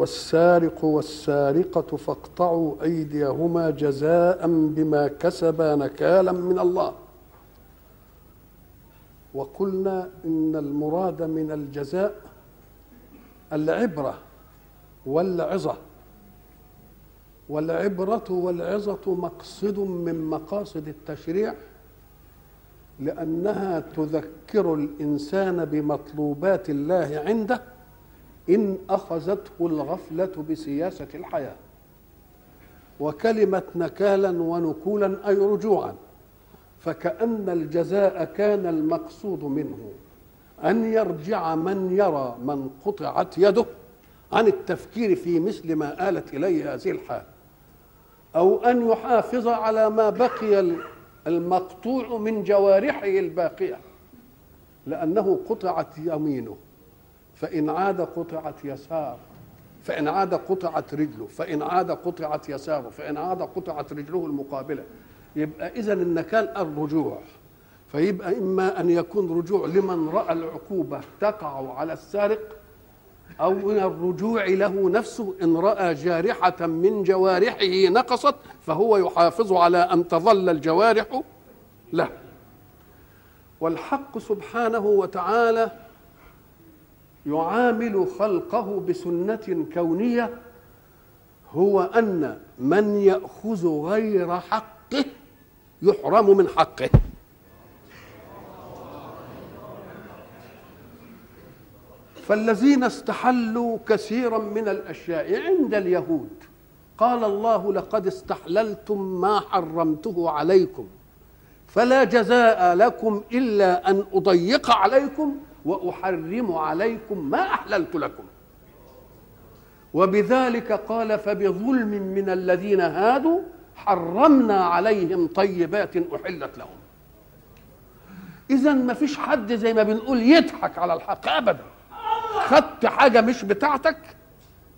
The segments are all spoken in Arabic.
والسارق والسارقة فاقطعوا أيديهما جزاء بما كسبا نكالا من الله. وقلنا إن المراد من الجزاء العبرة والعظة. والعبرة والعظة مقصد من مقاصد التشريع لأنها تذكر الإنسان بمطلوبات الله عنده إن أخذته الغفلة بسياسة الحياة. وكلمة نكالا ونكولا أي رجوعا. فكأن الجزاء كان المقصود منه. أن يرجع من يرى من قطعت يده. عن التفكير في مثل ما آلت إليه هذه الحال. أو أن يحافظ على ما بقي المقطوع من جوارحه الباقية. لأنه قطعت يمينه. فإن عاد قطعت يسار فإن عاد قطعت رجله فإن عاد قطعت يساره فإن عاد قطعت رجله المقابلة. يبقى إذا النكال الرجوع فيبقى إما أن يكون رجوع لمن رأى العقوبة تقع على السارق أو من الرجوع له نفسه إن رأى جارحة من جوارحه نقصت فهو يحافظ على أن تظل الجوارح له. والحق سبحانه وتعالى يعامل خلقه بسنة كونية هو أن من يأخذ غير حقه يحرم من حقه. فالذين استحلوا كثيرا من الأشياء عند اليهود. قال الله لقد استحللتم ما حرمته عليكم. فلا جزاء لكم إلا أن أضيق عليكم وأحرم عليكم ما أحللت لكم. وبذلك قال فبظلم من الذين هادوا حرمنا عليهم طيبات أحلت لهم. اذا ما فيش حد زي ما بنقول يضحك على الحق ابدا. خدت حاجة مش بتاعتك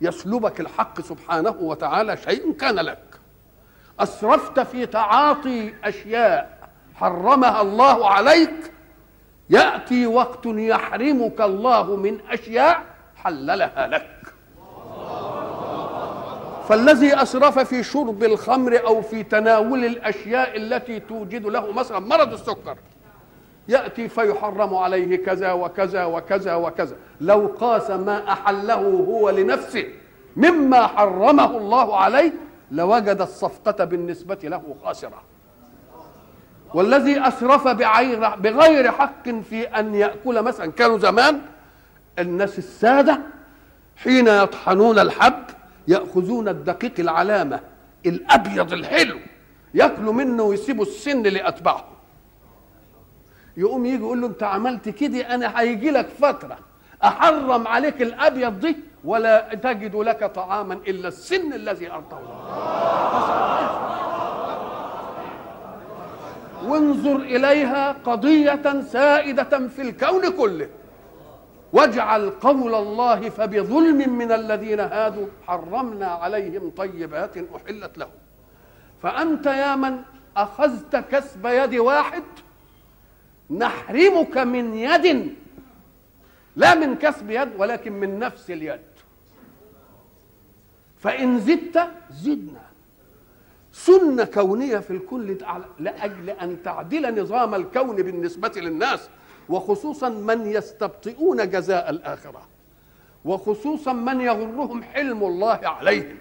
يسلبك الحق سبحانه وتعالى شيء كان لك. أسرفت في تعاطي أشياء حرمها الله عليك يأتي وقت يحرمك الله من أشياء حللها لك. فالذي أسرف في شرب الخمر أو في تناول الأشياء التي توجد له مثلا مرض السكر يأتي فيحرم عليه كذا وكذا وكذا وكذا. لو قاس ما أحله هو لنفسه مما حرمه الله عليه لوجد الصفقة بالنسبة له خاسرة. والذي أسرف بغير, حق في أن يأكل مثلا. كانوا زمان الناس السادة حين يطحنون الحب يأخذون الدقيق العلامة الأبيض الحلو ياكلوا منه ويسيبوا السن لأتباعهم يقوم يجي يقول له أنت عملت كده؟ أنا هيجي لك فترة أحرم عليك الأبيض دي ولا تجد لك طعاما إلا السن الذي أرضاه. وانظر إليها قضية سائدة في الكون كله. واجعل قول الله فبظلم من الذين هادوا حرمنا عليهم طيبات أحلت لهم. فأنت يا من أخذت كسب يد واحد نحرمك من يد لا من كسب يد ولكن من نفس اليد. فإن زدت زدنا. سنة كونية في الكل لأجل أن تعدل نظام الكون بالنسبة للناس وخصوصا من يستبطئون جزاء الآخرة وخصوصا من يغرهم حلم الله عليهم.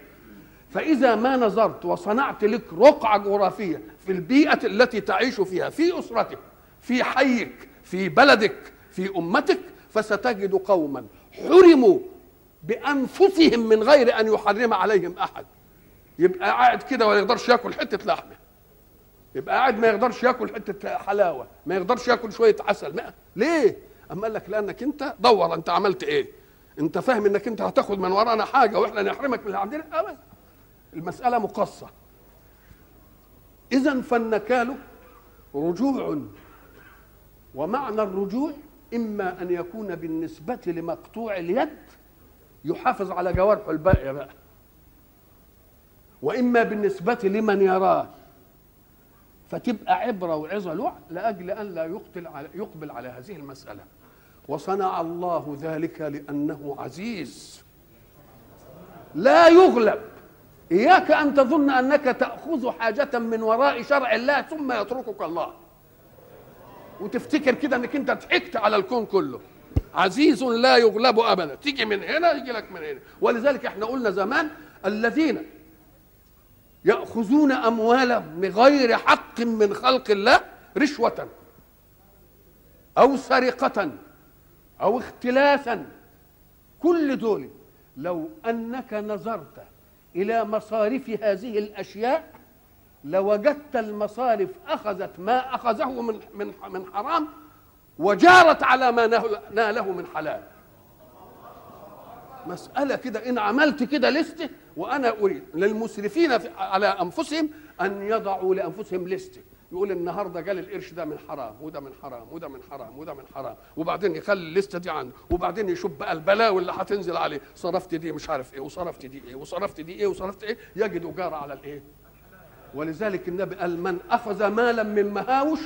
فإذا ما نظرت وصنعت لك رقعة جغرافية في البيئة التي تعيش فيها في أسرتك في حيك في بلدك في أمتك فستجد قوما حرموا بأنفسهم من غير أن يحرم عليهم أحد. يبقى قاعد كده ولا يقدرش ياكل حتة لحمة. يبقى قاعد ما يقدرش ياكل حتة حلاوة ما يقدرش ياكل شوية عسل. ما. ليه؟ أما قال لك لأنك أنت دور أنت عملت إيه؟ أنت فاهم إنك أنت هتاخد من ورانا حاجة وإحنا نحرمك من اللي عندنا؟ ابدا. المسألة مقصة. اذا فالنكال رجوع ومعنى الرجوع إما أن يكون بالنسبة لمقطوع اليد يحافظ على جوارحه الباقيه بقى. وإما بالنسبة لمن يراه. فتبقى عبرة وعظة له لأجل أن لا يقتل على يقبل على هذه المسألة. وصنع الله ذلك لأنه عزيز. لا يغلب. إياك أن تظن أنك تأخذ حاجة من وراء شرع الله ثم يتركك الله. وتفتكر كده إنك أنت ضحكت على الكون كله. عزيز لا يغلب ابدا. تيجي من هنا يجي لك من هنا. ولذلك إحنا قلنا زمان الذين يأخذون اموالهم بغير حق من خلق الله رشوة أو سرقة أو اختلاسا كل دول لو أنك نظرت إلى مصارف هذه الأشياء لوجدت المصارف أخذت ما أخذه من من من حرام وجارت على ما ناله من حلال. مسألة كده إن عملت كده لستة وأنا أريد للمسرفين على أنفسهم أن يضعوا لأنفسهم لستة يقول النهارده جال القرش ده من حرام وده من حرام وده من حرام وده من حرام. وبعدين يخلي الليسته دي عنده وبعدين يشوف بقى البلاوي اللي هتنزل عليه. صرفت دي مش عارف إيه وصرفت دي إيه وصرفت دي إيه وصرفت إيه. يجد جار على الإيه؟ ولذلك النبي قال من أخذ مالا من مهاوش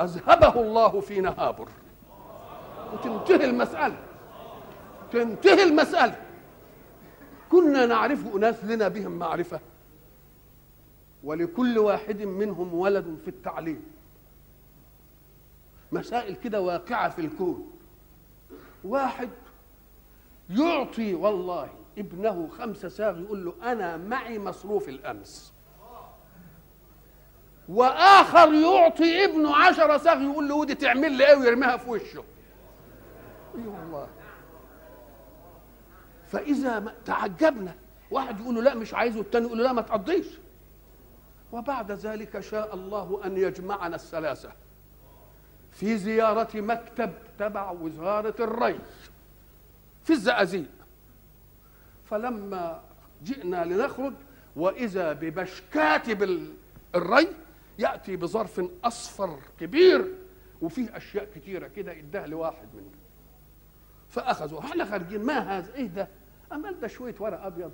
أذهبه الله في نهابر. وتنتهي المسألة. تنتهي المسألة. كنا نعرف أناس لنا بهم معرفة. ولكل واحد منهم ولد في التعليم. مسائل كده واقعة في الكون. واحد يعطي والله ابنه خمسة ساغ يقول له أنا معي مصروف الأمس. وآخر يعطي ابنه عشرة ساغ يقول له ودي تعمل لي إيه ويرميها في وشه. أي أيوة والله. فإذا تعجبنا واحد يقول له لا مش عايزه والتاني يقول له لا ما تقضيش. وبعد ذلك شاء الله أن يجمعنا الثلاثة. في زيارة مكتب تبع وزارة الري في الزقازيق. فلما جئنا لنخرج وإذا ببشكات الري يأتي بظرف أصفر كبير وفيه أشياء كثيره كده اداها لواحد منهم. فأخذوا إحنا خارجين ما هذا؟ إيه ده؟ ده شوية ورق أبيض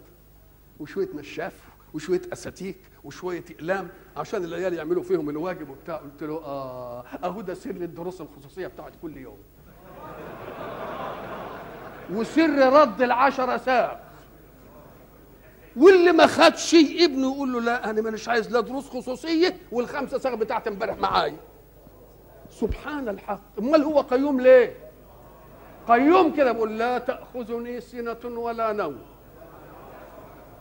وشوية نشاف وشوية اساتيك وشوية إقلام عشان العيال يعملوا فيهم الواجب وبتاع. قلت له آه أهو ده سر الدروس الخصوصية بتاعت كل يوم. وسر رد العشرة ساعة. واللي ما خدش ابنه يقول له لا أنا مانيش عايز لا دروس خصوصية والخمسة ساعة بتاعت امبارح معايا. سبحان الحق. أمال هو قيوم ليه؟ قيوم كده بيقول لا تأخذني سنة ولا نوم.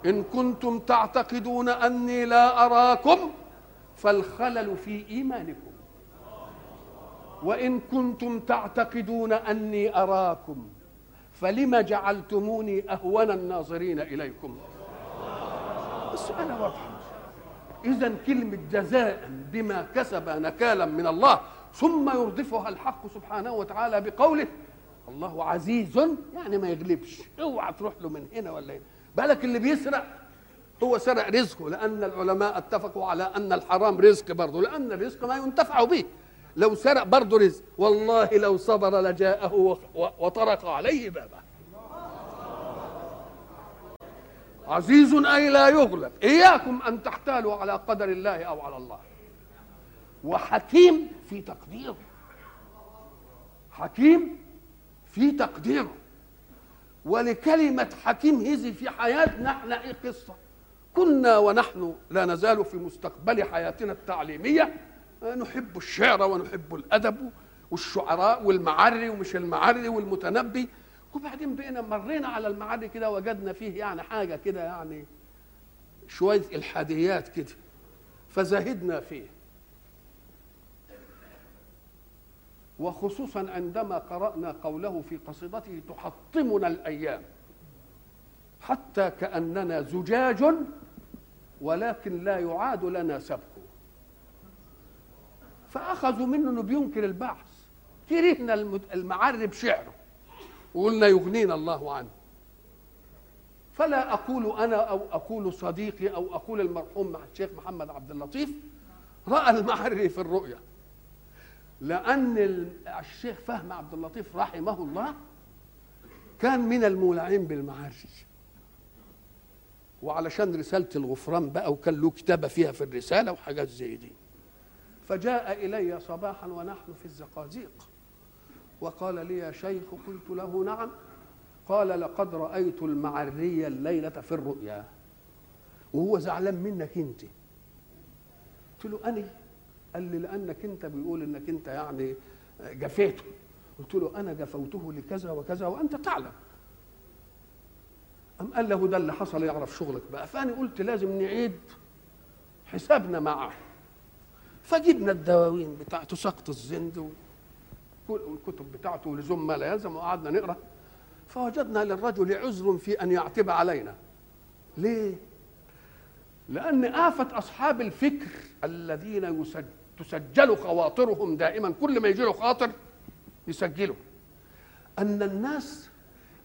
إن كنتم تعتقدون أني لا أراكم فالخلل في إيمانكم. وإن كنتم تعتقدون أني أراكم فلم جعلتموني أهون الناظرين إليكم؟ السؤال واضح. إذا كلمة جزاء بما كسب نكالا من الله ثم يردفها الحق سبحانه وتعالى بقوله الله عزيز يعني ما يغلبش. اوعى تروح له من هنا ولا هنا. بالك اللي بيسرق؟ هو سرق رزقه لأن العلماء اتفقوا على أن الحرام رزق برضه لأن الرزق ما ينتفع به. لو سرق برضه رزق والله لو صبر لجاءه وطرق عليه بابه. عزيز أي لا يغلب. إياكم أن تحتالوا على قدر الله أو على الله. وحكيم في تقديره. حكيم في تقديره. ولكلمة حكيم هذه في حياتنا إحنا إيه قصة؟ كنا ونحن لا نزال في مستقبل حياتنا التعليمية نحب الشعر ونحب الأدب والشعراء والمعري ومش المعري والمتنبي. وبعدين بقينا مرينا على المعري كده وجدنا فيه يعني حاجة كده يعني شوية إلحاديات كده فزهدنا فيه. وخصوصا عندما قرأنا قوله في قصيدته تحطمنا الأيام حتى كأننا زجاج ولكن لا يعاد لنا سبق. فأخذوا منه أنه بينكر البعث كرهنا المعرب شعره. وقلنا يغنينا الله عنه. فلا أقول أنا أو أقول صديقي أو أقول المرحوم الشيخ محمد عبد اللطيف رأى المعري في الرؤيا. لأن الشيخ فهم عبد اللطيف رحمه الله كان من المولعين بالمعارج. وعلشان رسالة الغفران بقى وكان له كتابة فيها في الرسالة وحاجات زي دي. فجاء إلي صباحا ونحن في الزقازيق. وقال لي يا شيخ قلت له نعم. قال لقد رأيت المعرية الليلة في الرؤيا. وهو زعلان منك أنت. قلت له أني قال لي لأنك أنت بيقول إنك أنت يعني جفيته. قلت له أنا جفوته لكذا وكذا وأنت تعلم. أم قال له ده اللي حصل يعرف شغلك بقى. فأنا قلت لازم نعيد حسابنا معه. فجبنا الدواوين بتاعته سقط الزند والكتب بتاعته ولزوم ما لا يلزم وقعدنا نقرأ. فوجدنا للرجل عذر في أن يعتب علينا. ليه؟ لأن آفة أصحاب الفكر الذين يسج... تسجل خواطرهم دائما. كل ما يجي له خاطر يسجله. أن الناس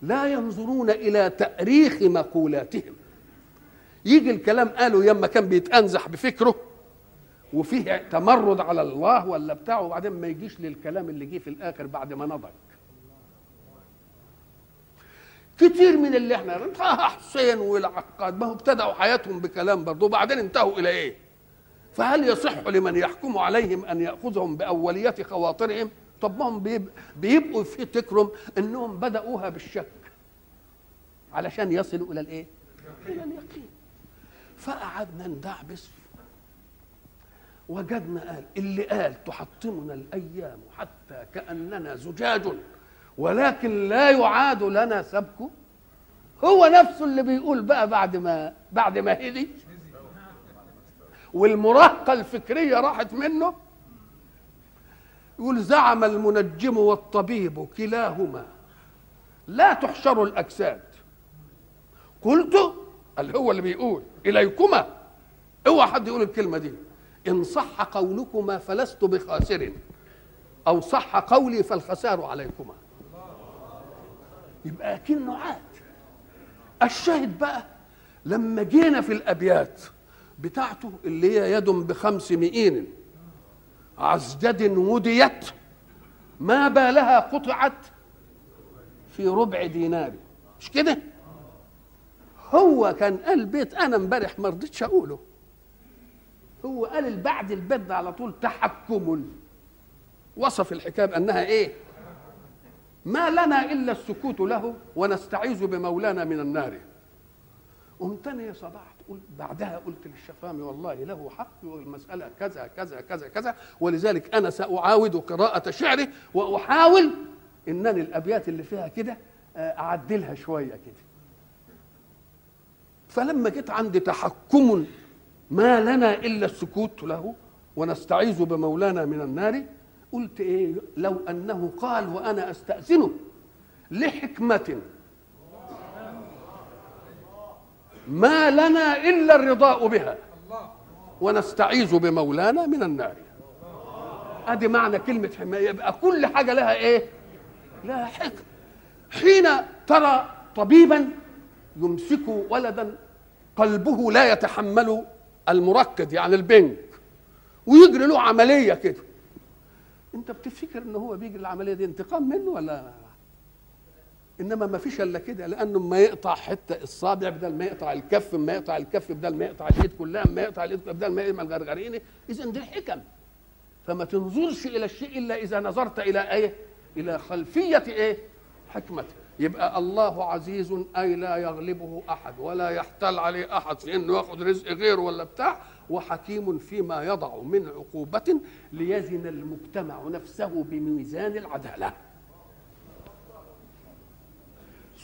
لا ينظرون إلى تأريخ مقولاتهم. يجي الكلام قاله يما كان بيتأنزح بفكره وفيه تمرد على الله ولا بتاعه وبعدين ما يجيش للكلام اللي جه في الآخر بعد ما نضج. كتير من اللي إحنا حسين والعقاد. ما هو ابتدأوا حياتهم بكلام برضه وبعدين انتهوا إلى إيه؟ فهل يصح لمن يحكم عليهم أن يأخذهم بأولية خواطرهم؟ طب ما هم بيبقوا في فكرهم إنهم بدأوها بالشك. علشان يصلوا إلى الإيه؟ إلى اليقين. فقعدنا ندعبس. وجدنا قال اللي قال تحطمنا الأيام حتى كأننا زجاج ولكن لا يعاد لنا سبكه هو نفسه اللي بيقول بقى بعد ما بعد ما هدي. والمراهقة الفكرية راحت منه. يقول زعم المنجم والطبيب كلاهما. لا تحشر الأجساد. قلت اللي هو اللي بيقول إليكما. اوعى حد يقول الكلمة دي. إن صح قولكما فلست بخاسر. أو صح قولي فالخسار عليكما. يبقى كنه عاد. الشاهد بقى لما جينا في الأبيات بتاعته اللي هي يد بخمس مئين عزجد وديت ما بالها قطعت في ربع دينار. مش كده؟ هو كان قال بيت أنا امبارح ما رضيتش أقوله. هو قال بعد البيت ده على طول تحكم. وصف الحكاية بانها إيه؟ ما لنا إلا السكوت له ونستعيذ بمولانا من النار. قمت أنا صبحت قلت بعدها قلت للشفامي والله له حق والمسألة كذا كذا كذا كذا ولذلك أنا سأعاود قراءة شعره وأحاول إنني الأبيات اللي فيها كده أعدلها شوية كده. فلما جيت عند تحكم ما لنا إلا السكوت له ونستعيذ بمولانا من النار قلت إيه لو أنه قال وأنا أستأذنه لحكمة ما لنا إلا الرضاء بها. ونستعيذ بمولانا من النار. أدي معنى كلمة حماية. يبقى كل حاجة لها إيه؟ لها حكم. حين ترى طبيبا يمسك ولدا قلبه لا يتحمل المركد يعني البنك ويجري له عملية كده. أنت بتفتكر إن هو بيجري العملية دي انتقام منه ولا؟ إنما ما فيش إلا كده لأنه ما يقطع حتة الصابع بدل ما يقطع الكف ما يقطع الكف بدل ما يقطع الايد كلها ما يقطع الايد بدل ما يقطع الغرغرينه اذا دي الحكم فما تنظرش إلى الشيء إلا إذا نظرت إلى إيه؟ إلى خلفية إيه؟ حكمته. يبقى الله عزيز أي لا يغلبه أحد ولا يحتال عليه أحد في إنه يأخذ رزق غيره ولا بتاع وحكيم فيما يضع من عقوبة ليزن المجتمع نفسه بميزان العدالة.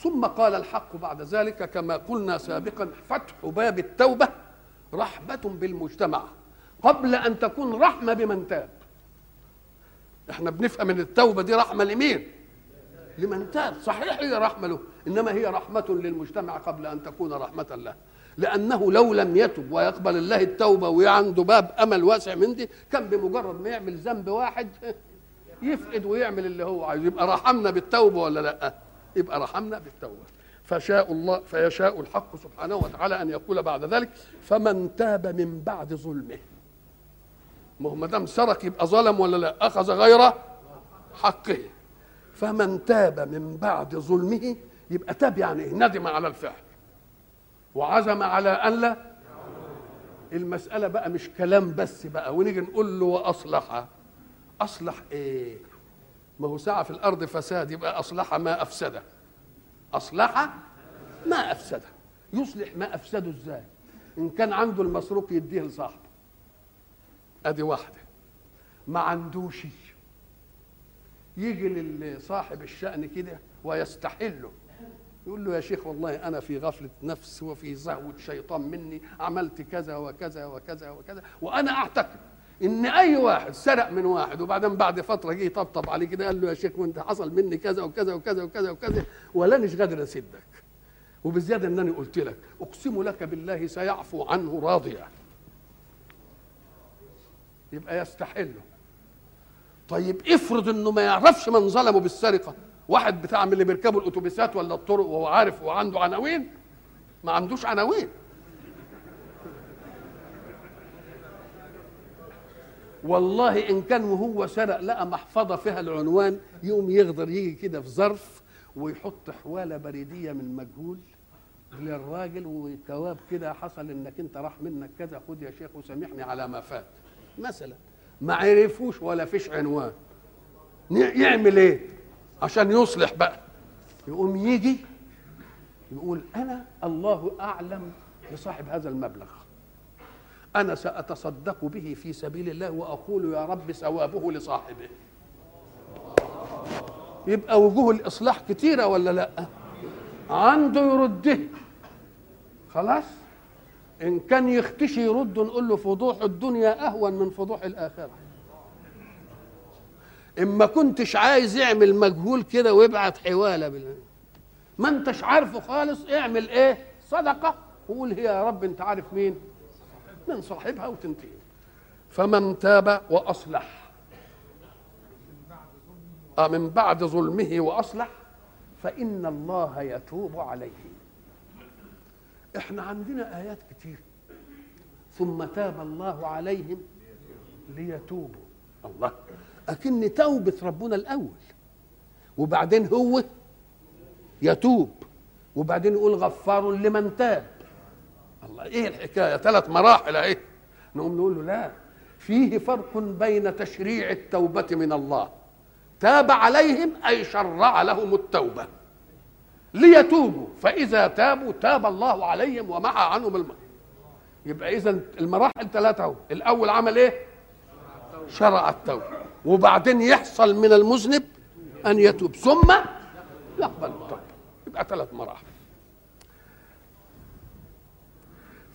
ثم قال الحق بعد ذلك كما قلنا سابقا فتح باب التوبة رحمة بالمجتمع. قبل أن تكون رحمة بمن تاب. إحنا بنفهم إن التوبة دي رحمة لمين؟ لمن تاب. صحيح هي رحمة له إنما هي رحمة للمجتمع قبل أن تكون رحمة له. لأنه لو لم يتب ويقبل الله التوبة وعنده باب أمل واسع من دي كان بمجرد ما يعمل ذنب واحد يفقد ويعمل اللي هو عايزه. يبقى رحمنا بالتوبة ولا لأ؟ يبقى رحمنا بالتوبة. فشاء الله فيشاء الحق سبحانه وتعالى أن يقول بعد ذلك فمن تاب من بعد ظلمه. ما هو ما دام سرق يبقى ظلم ولا لا؟ أخذ غير حقه. فمن تاب من بعد ظلمه يبقى تاب يعني إيه ندم على الفعل. وعزم على أن لا. المسألة بقى مش كلام بس بقى ونيجي نقول له وأصلح أصلح إيه؟ ما هو ساعة في الأرض فساد يبقى أصلح ما أفسده أصلح ما أفسده يصلح ما أفسده إزاي؟ إن كان عنده المسروق يديه لصاحبه. أدي واحدة. ما عندوش. يجي لصاحب الشأن كده ويستحله. يقول له يا شيخ والله أنا في غفلة نفس وفي زهوة شيطان مني. عملت كذا وكذا وكذا وكذا. وأنا أعتقد إن أي واحد سرق من واحد وبعدين بعد فترة جه يطبطب عليه كده قال له يا شيخ وأنت حصل مني كذا وكذا وكذا وكذا وكذا ولانيش قادر أسدك. وبزياده انني قلت لك أقسم لك بالله سيعفو عنه راضيا يبقى يستحله طيب افرض إنه ما يعرفش من ظلمه بالسرقة. واحد بتاع من اللي بيركبوا الأتوبيسات ولا الطرق وهو عارف وعنده عناوين؟ ما عندوش عناوين. والله إن كان وهو سرق لقى محفظة فيها العنوان يقوم يقدر يجي كده في ظرف ويحط حوالة بريدية من مجهول للراجل وجواب كده حصل إنك أنت راح منك كذا خد يا شيخ وسامحني على ما فات. مثلا ما عرفوش ولا فيش عنوان. يعمل إيه؟ عشان يصلح بقى. يقوم يجي يقول أنا الله أعلم بصاحب هذا المبلغ. أنا سأتصدق به في سبيل الله وأقول يا رب ثوابه لصاحبه. يبقى وجوه الإصلاح كتيرة ولا لأ؟ عنده يرده خلاص؟ إن كان يختشي يرد نقول له فضوح الدنيا أهون من فضوح الآخرة. اما كنتش عايز يعمل مجهول كده ويبعت حوالة بال... ما أنتش عارفه خالص اعمل إيه؟ صدقة. وقول هي يا رب أنت عارف مين؟ من صاحبها وتنتهي. فمن تاب وأصلح. آه من بعد ظلمه وأصلح فإن الله يتوب عليه. إحنا عندنا آيات كتير. ثم تاب الله عليهم ليتوبوا. الله. أكن توبة ربنا الأول. وبعدين هو يتوب. وبعدين يقول غفار لمن تاب. الله. إيه الحكاية؟ ثلاث مراحل أهي. نقوم نقول له لا فيه فرق بين تشريع التوبة من الله تاب عليهم أي شرع لهم التوبة. ليتوبوا فإذا تابوا تاب الله عليهم ومحى عنهم الم... يبقى اذا المراحل ثلاثة أهو. الأول عمل إيه؟ شرع التوبة. وبعدين يحصل من المذنب أن يتوب ثم يقبل التوبة. يبقى ثلاث مراحل.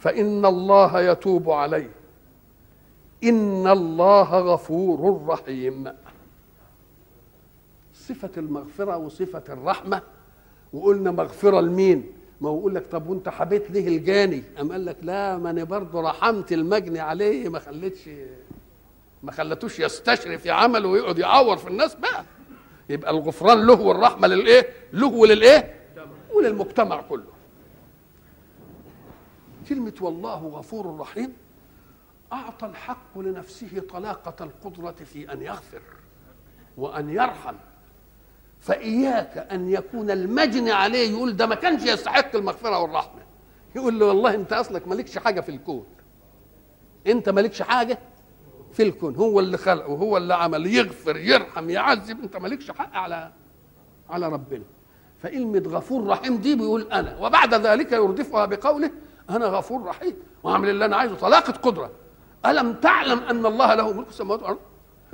فإن الله يتوب عليه. إن الله غفور رحيم. صفة المغفرة وصفة الرحمة. وقلنا مغفرة لمين؟ ما هو يقول لك طب وانت حبيت ليه الجاني؟ ام قال لك لا ما أنا برضه رحمت المجني عليه ما خليتش ما خلتوش يستشرف عمله ويقعد يعور في الناس بقى. يبقى الغفران له والرحمة للإيه؟ له وللإيه؟ وللمجتمع كله. كلمة والله غفور رحيم أعطى الحق لنفسه طلاقة القدرة في أن يغفر وأن يرحم. فإياك أن يكون المجني عليه يقول ده ما كانش يستحق المغفرة والرحمة. يقول له والله أنت أصلك مالكش حاجة في الكون. أنت مالكش حاجة في الكون. هو اللي خلق وهو اللي عمل. يغفر يرحم يعذب. أنت مالكش حق على على ربنا. فكلمة غفور رحيم دي بيقول أنا. وبعد ذلك يردفها بقوله أنا غفور رحيم وأعمل اللي أنا عايزه طلاقة قدرة. ألم تعلم أن الله له ملك السماوات والأرض؟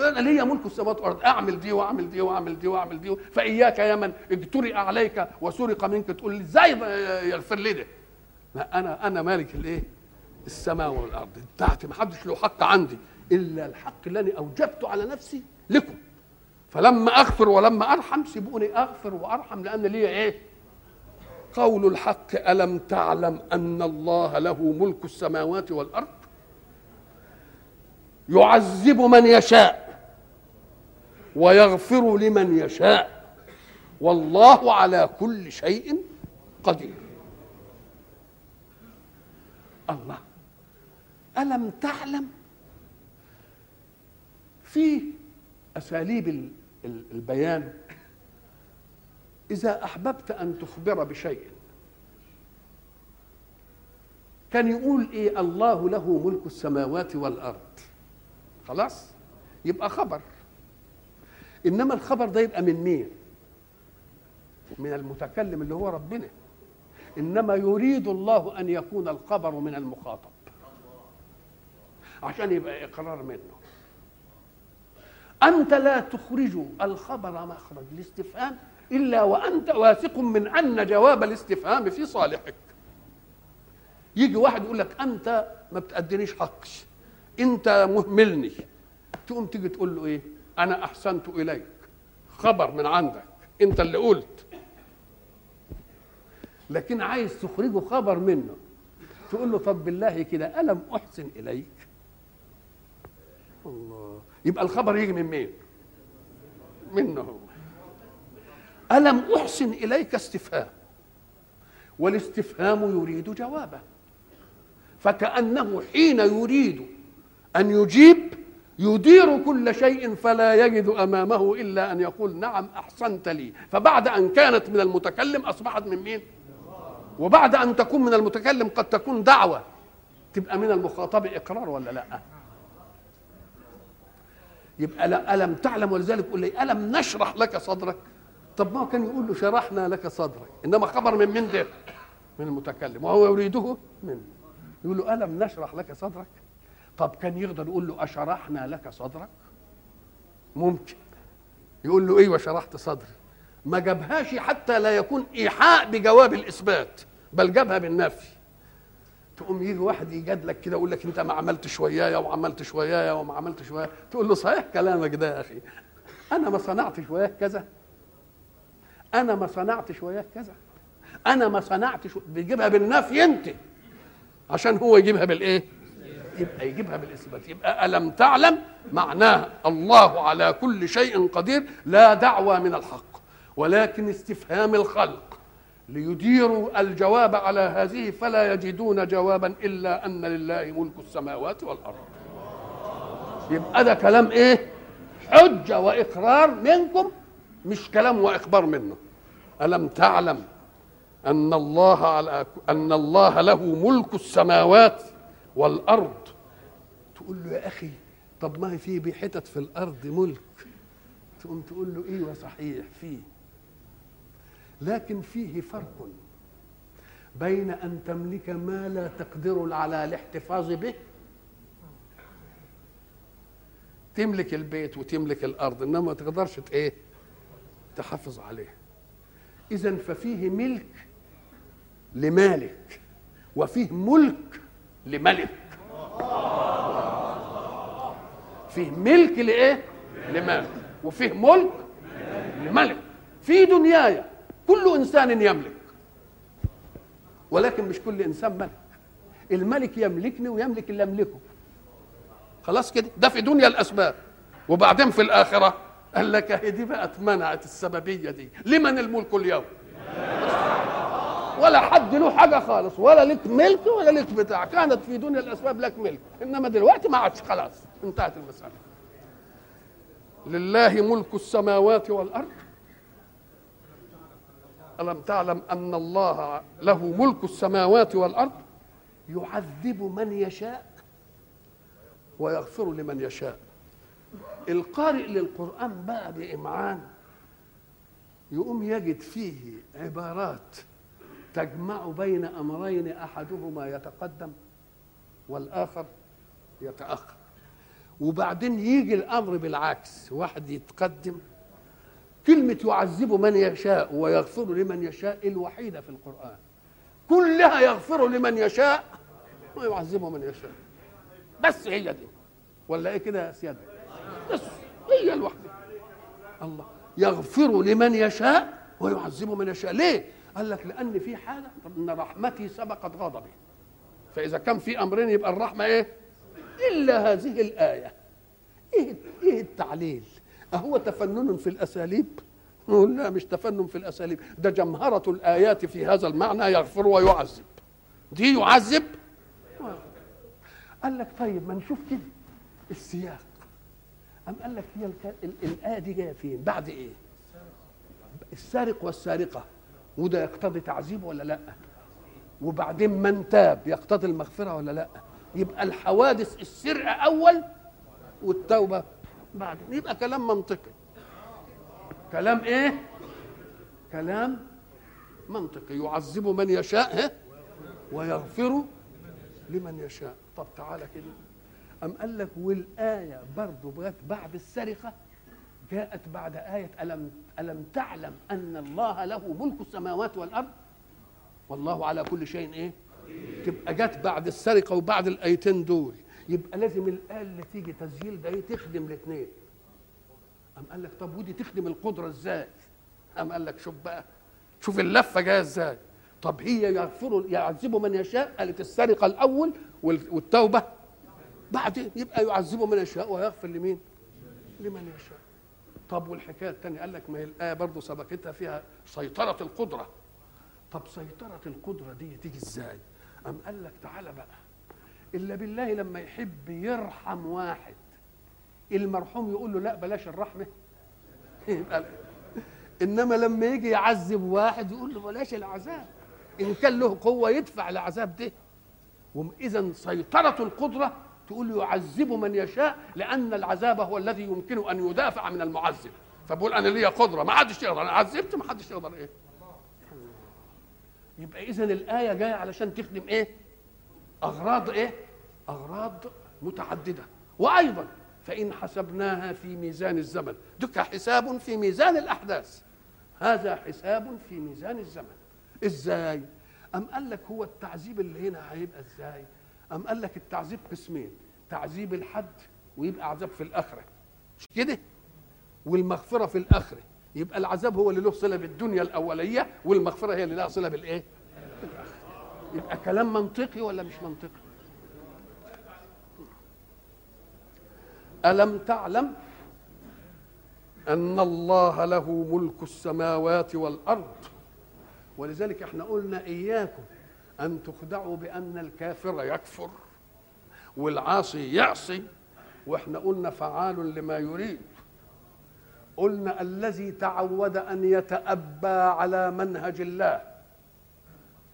أنا ليا ملك السماوات والأرض. أعمل دي وأعمل دي وأعمل دي وأعمل دي فإياك يا من اجترئ عليك وسرق منك تقول لي إزاي يغفر لي ده. لا أنا أنا مالك الإيه؟ السماء والأرض. بتاعتي ما حدش له حق عندي إلا الحق اللي أنا اوجبته على نفسي لكم. فلما أغفر ولما أرحم سيبوني أغفر وأرحم لأن لي إيه؟ قول الحق ألم تعلم أن الله له ملك السماوات والأرض؟ يعذب من يشاء ويغفر لمن يشاء. والله على كل شيء قدير. الله ألم تعلم؟ في أساليب البيان إذا أحببت أن تخبر بشيء. كان يقول إيه؟ الله له ملك السماوات والأرض. خلاص؟ يبقى خبر. إنما الخبر ده يبقى من مين؟ من المتكلم اللي هو ربنا. إنما يريد الله أن يكون الخبر من المخاطب. عشان يبقى إقرار منه. أنت لا تخرج الخبر مخرج. الاستفهام إلا وأنت واثق من أن جواب الاستفهام في صالحك. يجي واحد يقول لك أنت ما بتأدينيش حقي أنت مهملني. تقوم تيجي تقول له إيه؟ أنا أحسنت إليك. خبر من عندك أنت اللي قلت. لكن عايز تخرجه خبر منه تقول له طب بالله كده ألم أحسن إليك؟ الله يبقى الخبر يجي من مين؟ منه هو. ألم أحسن إليك استفهام؟ والاستفهام يريد جوابا فكأنه حين يريد أن يجيب يدير كل شيء فلا يجد أمامه إلا أن يقول نعم أحسنت لي. فبعد أن كانت من المتكلم أصبحت من مين؟ وبعد أن تكون من المتكلم قد تكون دعوة. تبقى من المخاطب إقرار ولا لأ؟ يبقى ألم تعلم؟ ولذلك يقول لي ألم نشرح لك صدرك؟ طب ما كان يقول له شرحنا لك صدرك إنما خبر من من ده؟ من المتكلم. وهو يريده منه يقول له ألم نشرح لك صدرك؟ طب كان يقدر يقول له أشرحنا لك صدرك؟ ممكن. يقول له إيوه شرحت صدري. ما جابهاش حتى لا يكون إيحاء بجواب الإثبات بل جابها بالنفي. تقوم يجي واحد يجادلك كده يقول لك أنت ما عملتش ويايا وعملتش ويايا وما عملتش ويايا تقول له صحيح كلامك ده يا أخي. أنا ما صنعتش وياك كذا. أنا ما صنعتش وياك كذا. أنا ما صنعتش بيجيبها بالنفي أنت. عشان هو يجيبها بالايه يبقى يجيبها بالإثبات. يبقى ألم تعلم معناها الله على كل شيء قدير لا دعوى من الحق ولكن استفهام الخلق ليديروا الجواب على هذه فلا يجدون جوابا إلا أن لله ملك السماوات والأرض. يبقى ده كلام إيه؟ حجة وإقرار منكم مش كلام واخبار منه. ألم تعلم أن الله على أن الله له ملك السماوات والأرض؟ تقول له يا أخي طب ما في حتت في الأرض ملك. تقوم تقول له إيوه صحيح فيه لكن فيه فرق بين أن تملك ما لا تقدر على الاحتفاظ به تملك البيت وتملك الأرض إنما ما تقدرش إيه؟ تحافظ عليه. اذا ففيه ملك لمالك وفيه ملك لملك. فيه ملك لإيه؟ لمالك وفيه ملك لملك. في دنياي كل إنسان يملك ولكن مش كل إنسان ملك. الملك يملكني ويملك اللي املكه خلاص كده؟ ده في دنيا الأسباب. وبعدين في الآخرة قال لك هي دي بقى اتمنعت السببية دي. لمن الملك اليوم؟ ولا حد له حاجة خالص ولا لك ملك ولا لك بتاع. كانت في دنيا الأسباب لك ملك. إنما دلوقتي ما عادش خلاص انتهت المسألة. لله ملك السماوات والأرض. ألم تعلم أن الله له ملك السماوات والأرض؟ يعذب من يشاء ويغفر لمن يشاء. القارئ للقرآن بقى بإمعان يقوم يجد فيه عبارات تجمع بين أمرين أحدهما يتقدم والآخر يتأخر. وبعدين يجي الأمر بالعكس واحد يتقدم كلمة يعذب من يشاء ويغفر لمن يشاء الوحيدة في القرآن. كلها يغفر لمن يشاء ويعذب من يشاء. بس هي دي. ولا إيه كده يا سيادة؟ بس هي الوحدة. الله يغفر لمن يشاء ويعذب من يشاء. ليه؟ قال لك لأن في حاجة إن رحمتي سبقت غضبي. فإذا كان في أمرين يبقى الرحمة إيه؟ إلا هذه الآية. إيه إيه التعليل؟ أهو تفنن في الأساليب. نقول لا مش تفنن في الأساليب. ده جمهرة الآيات في هذا المعنى يغفر ويعذب. دي يعذب؟ قال لك طيب ما نشوف كده. السياق. أم قال لك هي الآية دي جاية فين؟ بعد إيه؟ السارق والسارقة وده يقتضي تعذيب ولا لأ؟ وبعدين من تاب يقتضي المغفرة ولا لأ؟ يبقى الحوادث السرقة أول والتوبة بعد يبقى كلام منطقي كلام إيه؟ كلام منطقي يعذب من يشاء؟ ويغفر لمن يشاء طب تعالى كده أم قال لك والآية برضه جت بعد السرقة جاءت بعد آية ألم ألم تعلم أن الله له ملك السماوات والأرض والله على كل شيء إيه؟ تبقى جت بعد السرقة وبعد الآيتين دول يبقى لازم الآية اللي تيجي تسجيل ده إيه تخدم الاثنين أم قال لك طب ودي تخدم القدرة إزاي؟ أم قال لك شوف بقى شوف اللفة جاية إزاي؟ طب هي يغفر يعذب من يشاء قالت السرقة الأول وال- والتوبة بعدين يبقى يعذب من يشاء ويغفر لمين؟ لمن يشاء. طب والحكاية الثانية قال لك ما هي الآية برضه سبقتها فيها سيطرة القدرة. طب سيطرة القدرة دي تيجي إزاي؟ أم قال لك تعالى بقى إلا بالله لما يحب يرحم واحد المرحوم يقول له لا بلاش الرحمة يبقى إنما لما يجي يعذب واحد يقول له بلاش العذاب إن كان له قوة يدفع العذاب ده اذا سيطرة القدرة تقول يعذب من يشاء لأن العذاب هو الذي يمكن أن يدافع من المعذب. فبقول أنا ليا قدرة ما حدش يقدر. أنا عذبت ما حدش يقدر. إيه؟ يبقى اذا الآية جاية علشان تخدم إيه؟ أغراض إيه؟ أغراض متعددة. وأيضا فإن حسبناها في ميزان الزمن. دك حساب في ميزان الأحداث. هذا حساب في ميزان الزمن. إزاي؟ أم قال لك هو التعذيب اللي هنا هيبقى إزاي؟ أم قال لك التعذيب قسمين تعذيب الحد ويبقى عذاب في الآخرة. مش كده؟ والمغفرة في الآخرة. يبقى العذاب هو اللي له صلة بالدنيا الأولية والمغفرة هي اللي لها بالإيه؟ بالآخرة. يبقى كلام منطقي ولا مش منطقي؟ ألم تعلم أن الله له ملك السماوات والأرض؟ ولذلك إحنا قلنا إياكم أن تخدعوا بأن الكافر يكفر والعاصي يعصي وإحنا قلنا فعال لما يريد. قلنا الذي تعود أن يتأبى على منهج الله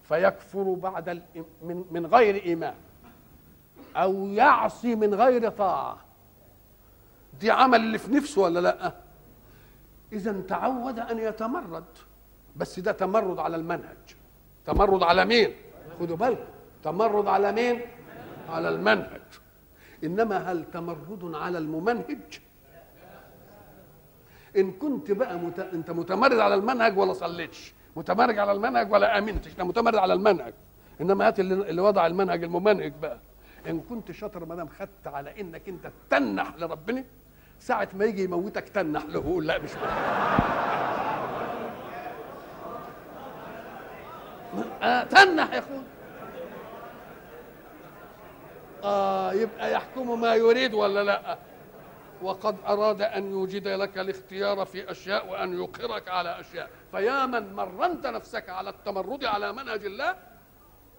فيكفر بعد من غير إيمان أو يعصي من غير طاعة. دي عمل اللي في نفسه ولا لأ؟ إذا تعود أن يتمرد بس ده تمرد على المنهج. تمرد على مين؟ خدوا بالكم. تمرد على مين؟ على المنهج. إنما هل تمرد على الممنهج؟ إن كنت بقى مت... أنت متمرد على المنهج ولا صليتش؟ متمرد على المنهج ولا آمنتش؟ لا متمرد على المنهج. إنما هات اللي, وضع المنهج الممنهج بقى. إن كنت شاطر ما دام خدت على إنك أنت تنح لربنا ساعة ما يجي يموتك تنح له يقول لا مش آه تنح يا أخوي آه يبقى يحكم ما يريد ولا لا؟ وقد أراد أن يوجد لك الاختيار في أشياء وأن يقرك على أشياء. فيا من مرنت نفسك على التمرد على منهج الله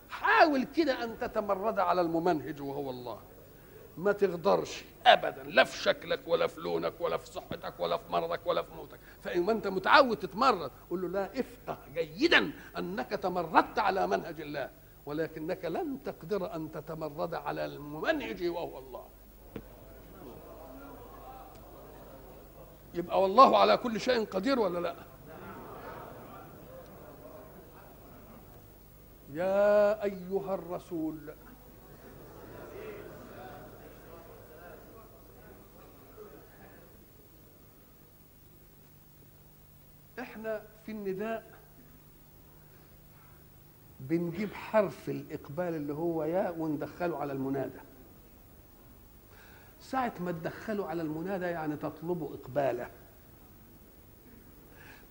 حاول كده أن تتمرد على الممنهج وهو الله. ما تقدرش ابدا لا في شكلك ولا في لونك ولا في صحتك ولا في مرضك ولا في موتك. فان أنت متعود تتمرد قول له لا إفقه جيدا أنك تمردت على منهج الله ولكنك لن تقدر أن تتمرد على الممنهج وهو الله. يبقى والله على كل شيء قدير ولا لا؟ يا أيها الرسول إحنا في النداء بنجيب حرف الإقبال اللي هو يا وندخله على المنادى. ساعة ما تدخله على المنادى يعني تطلب إقباله.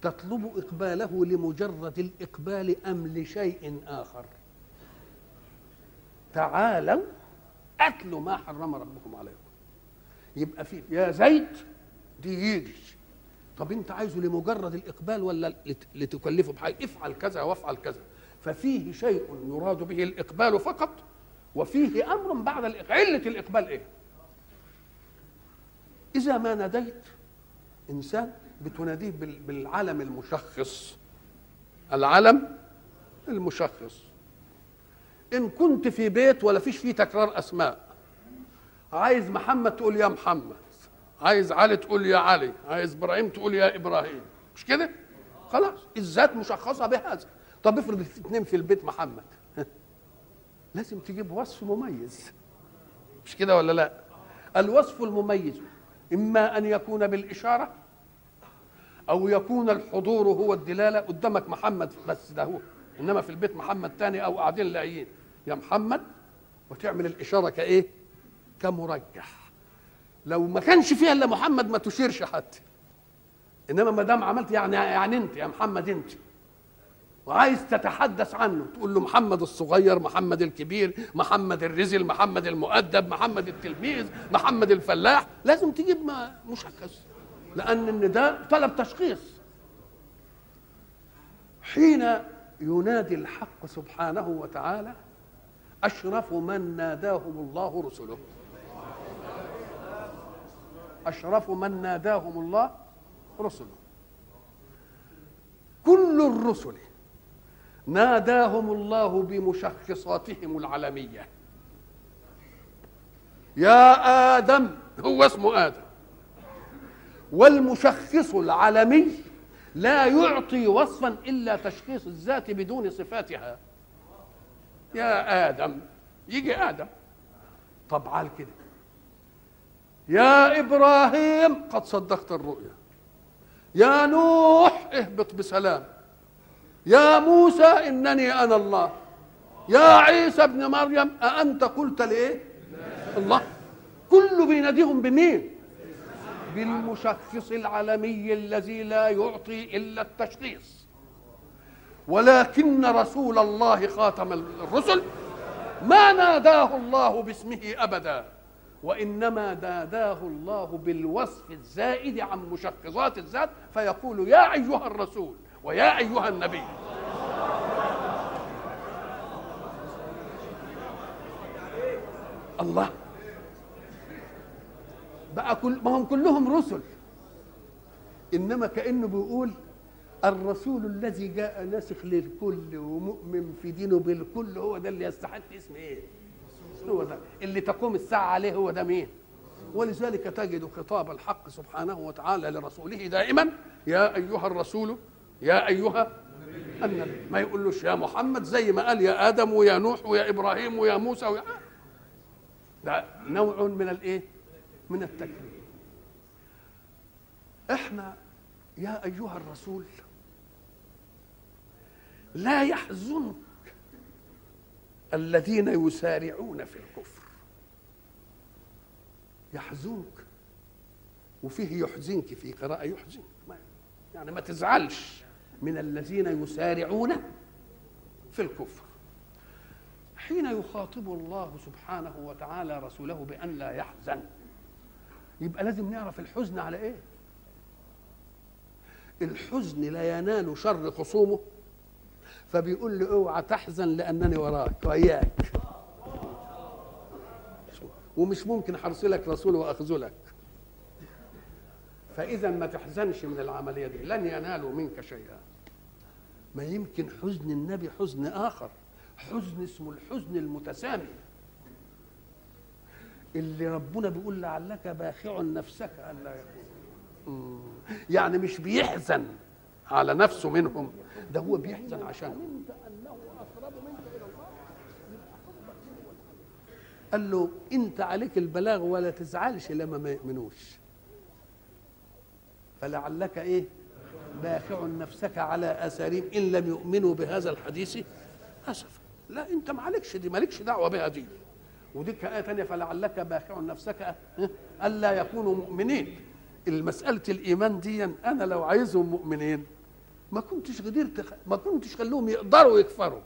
تطلب إقباله لمجرد الإقبال أم لشيء آخر. تعالوا أتلوا ما حرم ربكم عليكم. يبقى في يا زيد دي يجي طب انت عايزه لمجرد الإقبال ولا لت- لتكلفه بحاجة؟ افعل كذا وافعل كذا. ففيه شيء يراد به الإقبال فقط وفيه أمر بعد علة الإقبال إيه؟ إذا ما ناديت إنسان بتناديه بال- بالعلم المشخص. العلم المشخص. إن كنت في بيت ولا فيش فيه تكرار أسماء. عايز محمد تقول يا محمد. عايز علي تقول يا علي عايز إبراهيم تقول يا إبراهيم. مش كده؟ خلاص الذات مشخصة بهذا. طب افرض الاثنين في البيت محمد. لازم تجيب وصف مميز. مش كده ولا لا؟ الوصف المميز إما أن يكون بالإشارة أو يكون الحضور هو الدلالة قدامك محمد بس ده هو. إنما في البيت محمد تاني أو قاعدين لاقيين يا محمد وتعمل الإشارة كإيه؟ كمرجح. لو ما كانش فيها إلا محمد ما تشيرش حتى. إنما ما دام عملت يعني يعني أنت يا محمد أنت. وعايز تتحدث عنه تقول له محمد الصغير محمد الكبير محمد الرزل محمد المؤدب محمد التلميذ محمد الفلاح لازم تجيب مشخص. لأن النداء طلب تشخيص. حين ينادي الحق سبحانه وتعالى أشرف من ناداهم الله رسله. أشرف من ناداهم الله رسله. كل الرسل ناداهم الله بمشخصاتهم العلميه يا آدم هو اسمه آدم. والمشخص العلمي لا يعطي وصفا إلا تشخيص الذات بدون صفاتها. يا آدم يجي آدم. طب عال كده. يا إبراهيم قد صدقت الرؤيا. يا نوح اهبط بسلام. يا موسى إنني أنا الله. يا عيسى ابن مريم أأنت قلت لإيه؟ الله. كله بيناديهم بمين؟ بالمشخص العالمي الذي لا يعطي إلا التشخيص. ولكن رسول الله خاتم الرسل. ما ناداه الله باسمه أبدا. وإنما ناداه الله بالوصف الزائد عن مشخصات الذات فيقول يا أيها الرسول ويا أيها النبي. الله. بقى كل ما هم كلهم رسل. إنما كأنه بيقول الرسول الذي جاء ناسخ للكل ومؤمن في دينه بالكل هو ده اللي يستحق اسم إيه؟ هو ده؟ اللي تقوم الساعة عليه هو ده مين؟ ولذلك تجد خطاب الحق سبحانه وتعالى لرسوله دائما يا أيها الرسول يا أيها النبي. ما يقولوش يا محمد زي ما قال يا آدم ويا نوح ويا إبراهيم ويا موسى ويا ده نوع من الإيه؟ من التكريم إحنا يا أيها الرسول لا يحزنك الذين يسارعون في الكفر. يحزنك. وفيه يحزنك في قراءة يحزنك. يعني ما تزعلش من الذين يسارعون في الكفر. حين يخاطب الله سبحانه وتعالى رسوله بأن لا يحزن يبقى لازم نعرف الحزن على إيه؟ الحزن لا ينال شر خصومه. فبيقول له اوعى تحزن لانني وراك واياك ومش ممكن حرسلك رسول واخذلك. فاذا ما تحزنش من العملية دي لن ينالوا منك شيئا. ما يمكن حزن النبي حزن آخر حزن اسمه الحزن المتسامي. اللي ربنا بيقول لعلك باخع نفسك الا يكون. يعني مش بيحزن. على نفسه منهم. ده هو بيحزن عشان قال له انت عليك البلاغ ولا تزعلش لما ما يؤمنوش. فلعلك إيه؟ باخع نفسك على اثارهم إن لم يؤمنوا بهذا الحديث. اسفا لا أنت ما عليكش دي مالكش دعوة بها دي. وديك آية تانية فلعلك باخع نفسك ألا يكونوا مؤمنين. المسألة الإيمان دي أنا لو عايزهم مؤمنين ما كنتش قدرت ما كنتش خلوهم يقدروا يكفروا.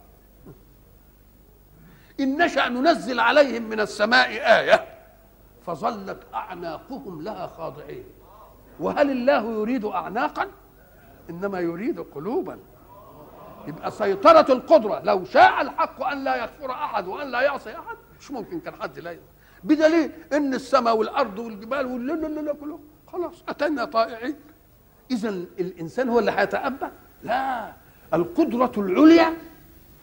إن نشأ ننزل عليهم من السماء آية فظلت أعناقهم لها خاضعين. وهل الله يريد اعناقا؟ إنما يريد قلوبا. يبقى سيطرة القدرة. لو شاء الحق أن لا يغفر أحد وأن لا يعصي أحد مش ممكن كان حد لا. بدليل إن السماء والأرض والجبال لا كله خلاص أتينا طائعين. إذا الإنسان هو اللي هيتأبى؟ لا. القدرة العليا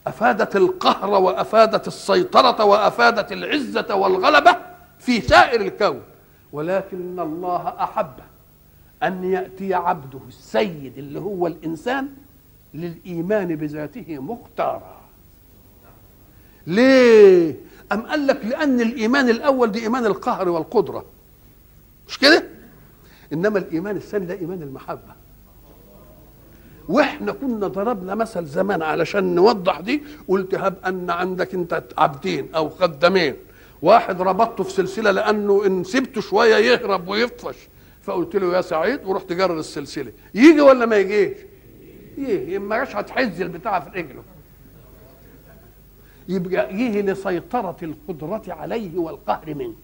أفادت القهر وأفادت السيطرة وأفادت العزة والغلبة في سائر الكون. ولكن الله أحب أن يأتي عبده السيد اللي هو الإنسان للإيمان بذاته مختارا. ليه؟ أم قال لك لأن الإيمان الأول دي إيمان القهر والقدرة. مش كده؟ إنما الإيمان الثاني ده إيمان المحبة. وإحنا كنا ضربنا مثل زمان علشان نوضح دي قلت هب أن عندك أنت عبدين أو خدامين. واحد ربطته في سلسلة لأنه إن سبته شوية يهرب ويفطش فقلت له يا سعيد ورحت جرر السلسلة. يجي ولا ما يجيش؟ يجي. ما جاش هتحز البتاع في رجله. يبقى يجي لسيطرة القدرة عليه والقهر منه.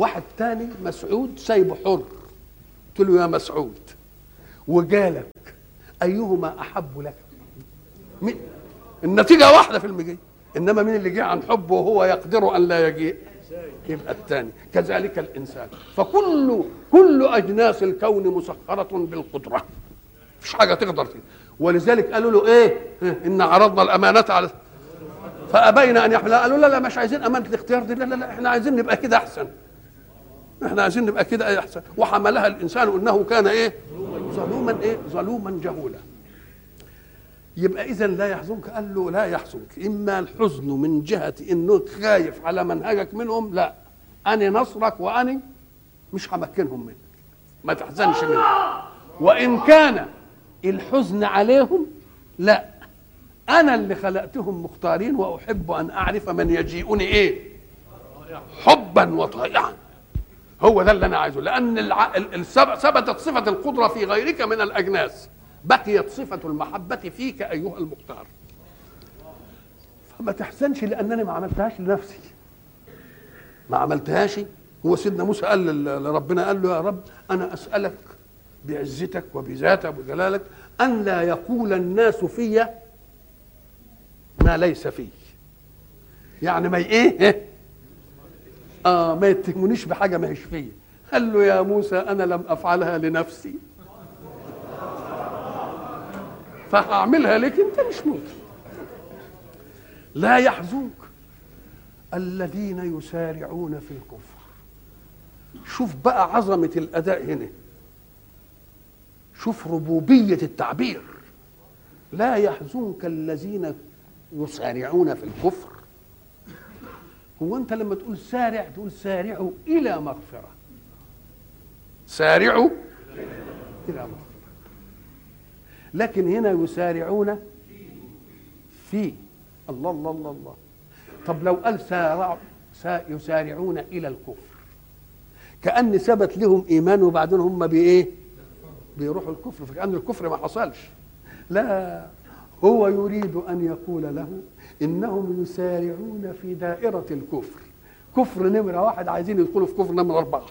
واحد تاني مسعود سايبه حر. قلت له يا مسعود وجالك أيهما أحب لك؟ مين؟ النتيجة واحدة في المجيء إنما مين اللي جه عن حبه وهو يقدر أن لا يجيء يبقى الثاني كذلك الإنسان. فكل كل أجناس الكون مسخرة بالقدرة. مفيش حاجة تقدر فيه ولذلك قالوا له إيه؟ إن عرضنا الأمانة على فأبين أن يحملها قالوا لا لا مش عايزين أمانة الاختيار دي. لا لا لا إحنا عايزين نبقى كده أحسن. إحنا عايزين نبقى كده أحسن. وحملها الإنسان إنه كان إيه؟ ظلوما إيه؟ ظلوما جهولا. يبقى اذا لا يحزنك. قال له لا يحزنك. إما الحزن من جهة إنه خايف على منهجك منهم لا. أنا نصرك وأني مش همكنهم منك. ما تحزنش منهم. وإن كان الحزن عليهم لا. أنا اللي خلقتهم مختارين وأحب أن أعرف من يجيئني إيه؟ حبا وطائعا. هو ده اللي أنا عايزه. لأن. ثبتت صفة القدرة في غيرك من الأجناس. بقيت صفة المحبة فيك أيها المختار. فما تحزنش لأنني ما عملتهاش لنفسي. ما عملتهاش؟ هو سيدنا موسى قال لربنا قال له يا رب أنا أسألك بعزتك وبذاتك وجلالك أن لا يقول الناس في ما ليس فيه. يعني ما إيه؟ آه ما يتهمونيش بحاجة ما هيش فيا قال له يا موسى أنا لم أفعلها لنفسي. فهعملها لك أنت مش ممكن لا يحزنك الذين يسارعون في الكفر. شوف بقى عظمة الأداء هنا. شوف ربوبية التعبير. لا يحزنك الذين يسارعون في الكفر. هو أنت لما تقول سارع تقول سارعوا إلى مغفرة. سارعوا إلى مغفرة. لكن هنا يسارعون في الله الله الله الله. طب لو قال سارع يسارعون إلى الكفر. كأن ثبت لهم ايمان وبعدين هم بإيه؟ بيروحوا الكفر. فكأن الكفر ما حصلش. لا. هو يريد أن يقول له إنهم يسارعون في دائرة الكفر. كفر نمرة واحد عايزين يدخلوا في كفر نمرة أربعة.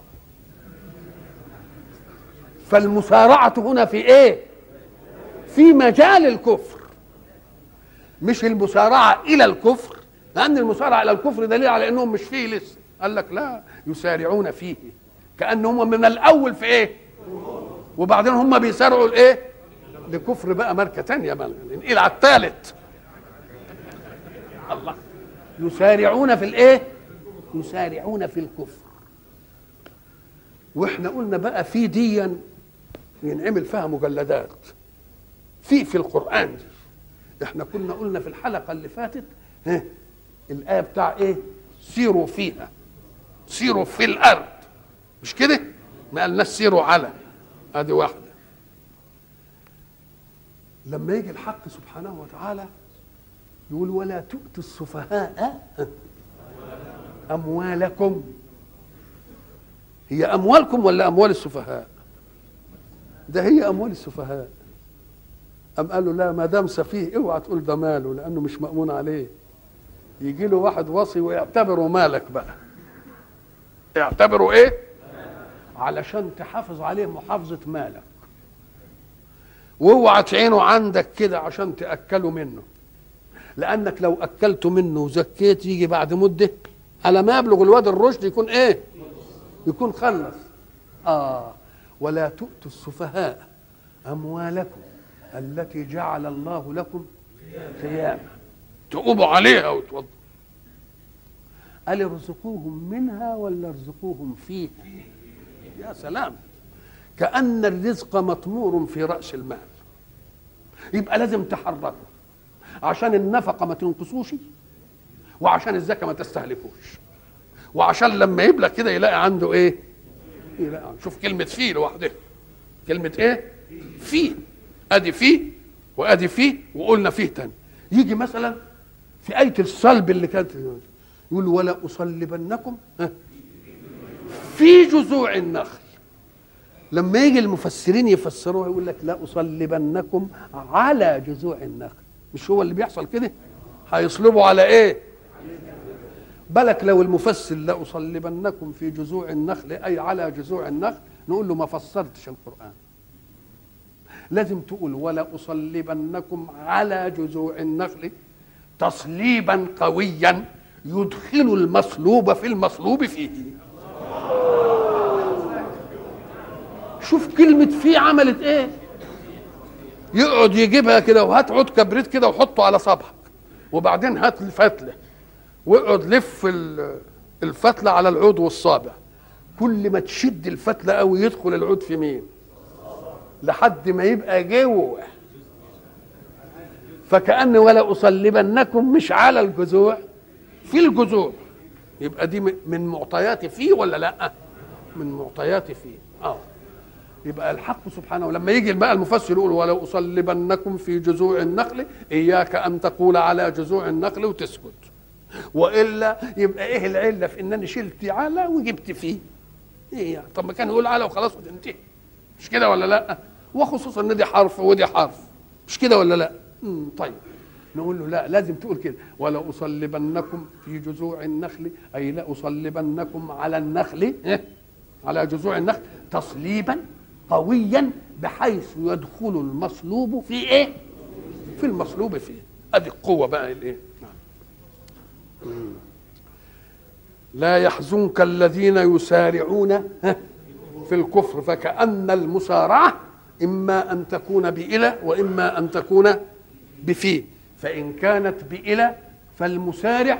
فالمسارعة هنا في إيه؟ في مجال الكفر. مش المسارعة إلى الكفر. لأن المسارعة إلى الكفر دليل على إنهم مش فيه لسه. قال لك لا يسارعون فيه. كأنهم من الأول في إيه؟ وبعدين هم بيسارعوا الإيه؟ لكفر بقى ماركة ثانية ننقل على الثالث الله. يسارعون في الإيه؟ يسارعون في الكفر. وإحنا قلنا بقى في ديا ينعمل فيها مجلدات. في في القرآن. دي إحنا كنا قلنا في الحلقة اللي فاتت ها الآية بتاع إيه؟ سيروا فيها. سيروا في الأرض. مش كده؟ ما قالناش سيروا على. أدي واحدة. لما يجي الحق سبحانه وتعالى يقول ولا تؤتوا السفهاء أموالكم. هي أموالكم ولا أموال السفهاء؟ ده هي أموال السفهاء. أم قالوا لا ما دام سفيه اوعى تقول ده ماله لأنه مش مأمون عليه. يجي له واحد وصي ويعتبره مالك بقى. اعتبره إيه؟ علشان تحافظ عليه محافظة مالك. واوعى تعينه عندك كده عشان تأكله منه. لأنك لو أكلته منه وزكيت يجي بعد مدة على ما يبلغ الواد الرشد يكون إيه؟ يكون خلص. آه. ولا تؤتوا السفهاء أموالكم التي جعل الله لكم قياما تقوموا عليها وتوضوا قال ارزقوهم منها ولا ارزقوهم فيها؟ يا سلام. كأن الرزق مطمور في رأس المال. يبقى لازم تحركه. عشان النفقة ما تنقصوش وعشان الزكاة ما تستهلكوش. وعشان لما يبلغ كده يلاقي عنده إيه؟ يلاقي شوف كلمة فيه لوحدها. كلمة إيه؟ فيه أدي فيه وأدي فيه وقلنا فيه تاني. يجي مثلا في آية الصلب اللي كانت يقول ولا أصلبنكم في جذوع النخل. لما يجي المفسرين يفسروها يقول لك لا أصلبنكم على جذوع النخل. مش هو اللي بيحصل كده؟ هيصلبوا على إيه؟ بالك لو المفسر لا أصلبنكم في جذوع النخل أي على جذوع النخل نقول له ما فسرتش القرآن. لازم تقول ولا أصلبنكم على جذوع النخل تصليبا قويا يدخل المصلوب في المصلوب فيه. شوف كلمة في عملت إيه. يقعد يجيبها كده وهات عود كبريت كده وحطه على صبعك. وبعدين هات الفتلة. واقعد لف الفتلة على العود والصابع. كل ما تشد الفتلة قوي يدخل العود في مين؟ لحد ما يبقى جوه. فكأن ولا أصلبنكم مش على الجذوع في الجذوع. يبقى دي من معطيات فيه ولا لأ؟ من معطيات فيه. آه. يبقى الحق سبحانه. لما يجي بقى المفسر يقول ولو أصلبنكم في جذوع النخل إياك أن تقول على جذوع النخل وتسكت. وإلا يبقى إيه العلة في إنني شلت على وجبت فيه؟ إيه يعني؟ طب ما كان يقول على وخلاص وتنتهي. مش كده ولا لأ؟ وخصوصا إن دي حرف ودي حرف. مش كده ولا لأ؟ مم طيب. نقول له لا لازم تقول كده. ولا أصلبنكم في جذوع النخل أي لا أصلبنكم على النخل إيه؟ على جذوع النخل تصليبا قويا بحيث يدخل المصلوب في إيه؟ في المصلوب فيه أدي القوة بقى الايه لا يحزنك الذين يسارعون في الكفر فكأن المسارعة إما أن تكون بإلى وإما أن تكون بفي. فإن كانت بإلى فالمسارع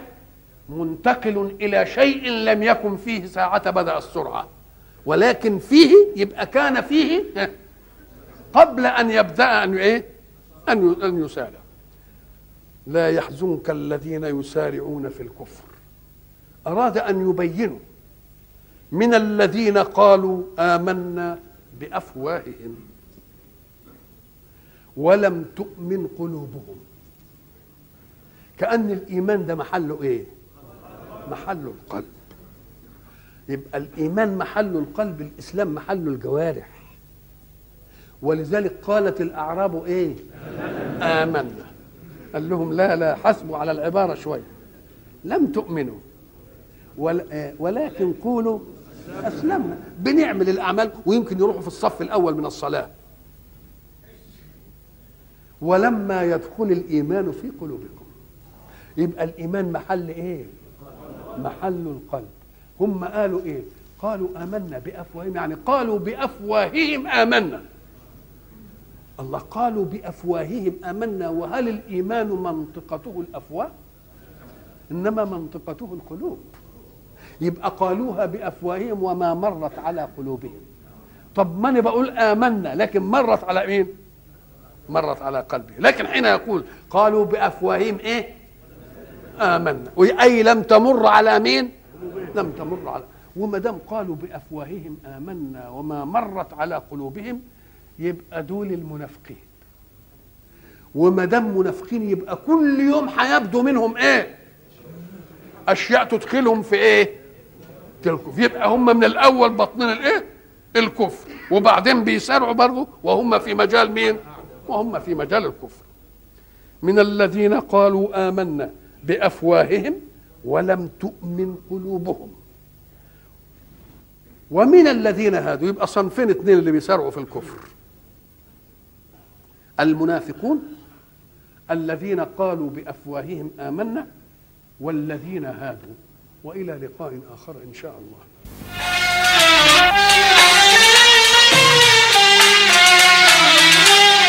منتقل إلى شيء لم يكن فيه ساعة بدأ السرعة. ولكن فيه يبقى كان فيه قبل أن يبدأ أن إيه؟ أن أن يسارع. لا يحزنك الذين يسارعون في الكفر. أراد أن يبينوا من الذين قالوا آمنا بأفواههم ولم تؤمن قلوبهم. كأن الإيمان ده محله إيه؟ محله القلب. يبقى الإيمان محله القلب الإسلام محله الجوارح. ولذلك قالت الأعراب إيه؟ آمنا. قال لهم لا لا حسبوا على العبارة شوية. لم تؤمنوا. ولكن قولوا أسلمنا. بنعمل الأعمال ويمكن يروحوا في الصف الأول من الصلاة. ولما يدخل الإيمان في قلوبكم يبقى الإيمان محل إيه؟ محل القلب. هم قالوا إيه؟ قالوا آمنا بأفواههم. يعني قالوا بأفواههم آمنا. الله قالوا بأفواههم آمنا. وهل الإيمان منطقته الأفواه؟ إنما منطقته القلوب. يبقى قالوها بأفواههم وما مرت على قلوبهم. طب ما أنا بقول آمنا لكن مرت على مين؟ مرت على قلبي. لكن حين يقول قالوا بأفواههم إيه؟ آمنا. اي لم تمر على مين؟ لم تمر على وما دام قالوا بأفواههم آمنا وما مرت على قلوبهم يبقى دول المنافقين. وما دام منافقين يبقى كل يوم هيبدو منهم إيه؟ أشياء تدخلهم في إيه؟ الكفر. يبقى هم من الأول باطنين الإيه؟ الكفر. وبعدين بيسارعوا برضه وهم في مجال مين؟ وهم في مجال الكفر. من الذين قالوا آمنا بأفواههم ولم تؤمن قلوبهم. ومن الذين هادوا يبقى صنفين اثنين اللي بيسارعوا في الكفر. المنافقون الذين قالوا بأفواههم آمنا والذين هادوا وإلى لقاء آخر إن شاء الله.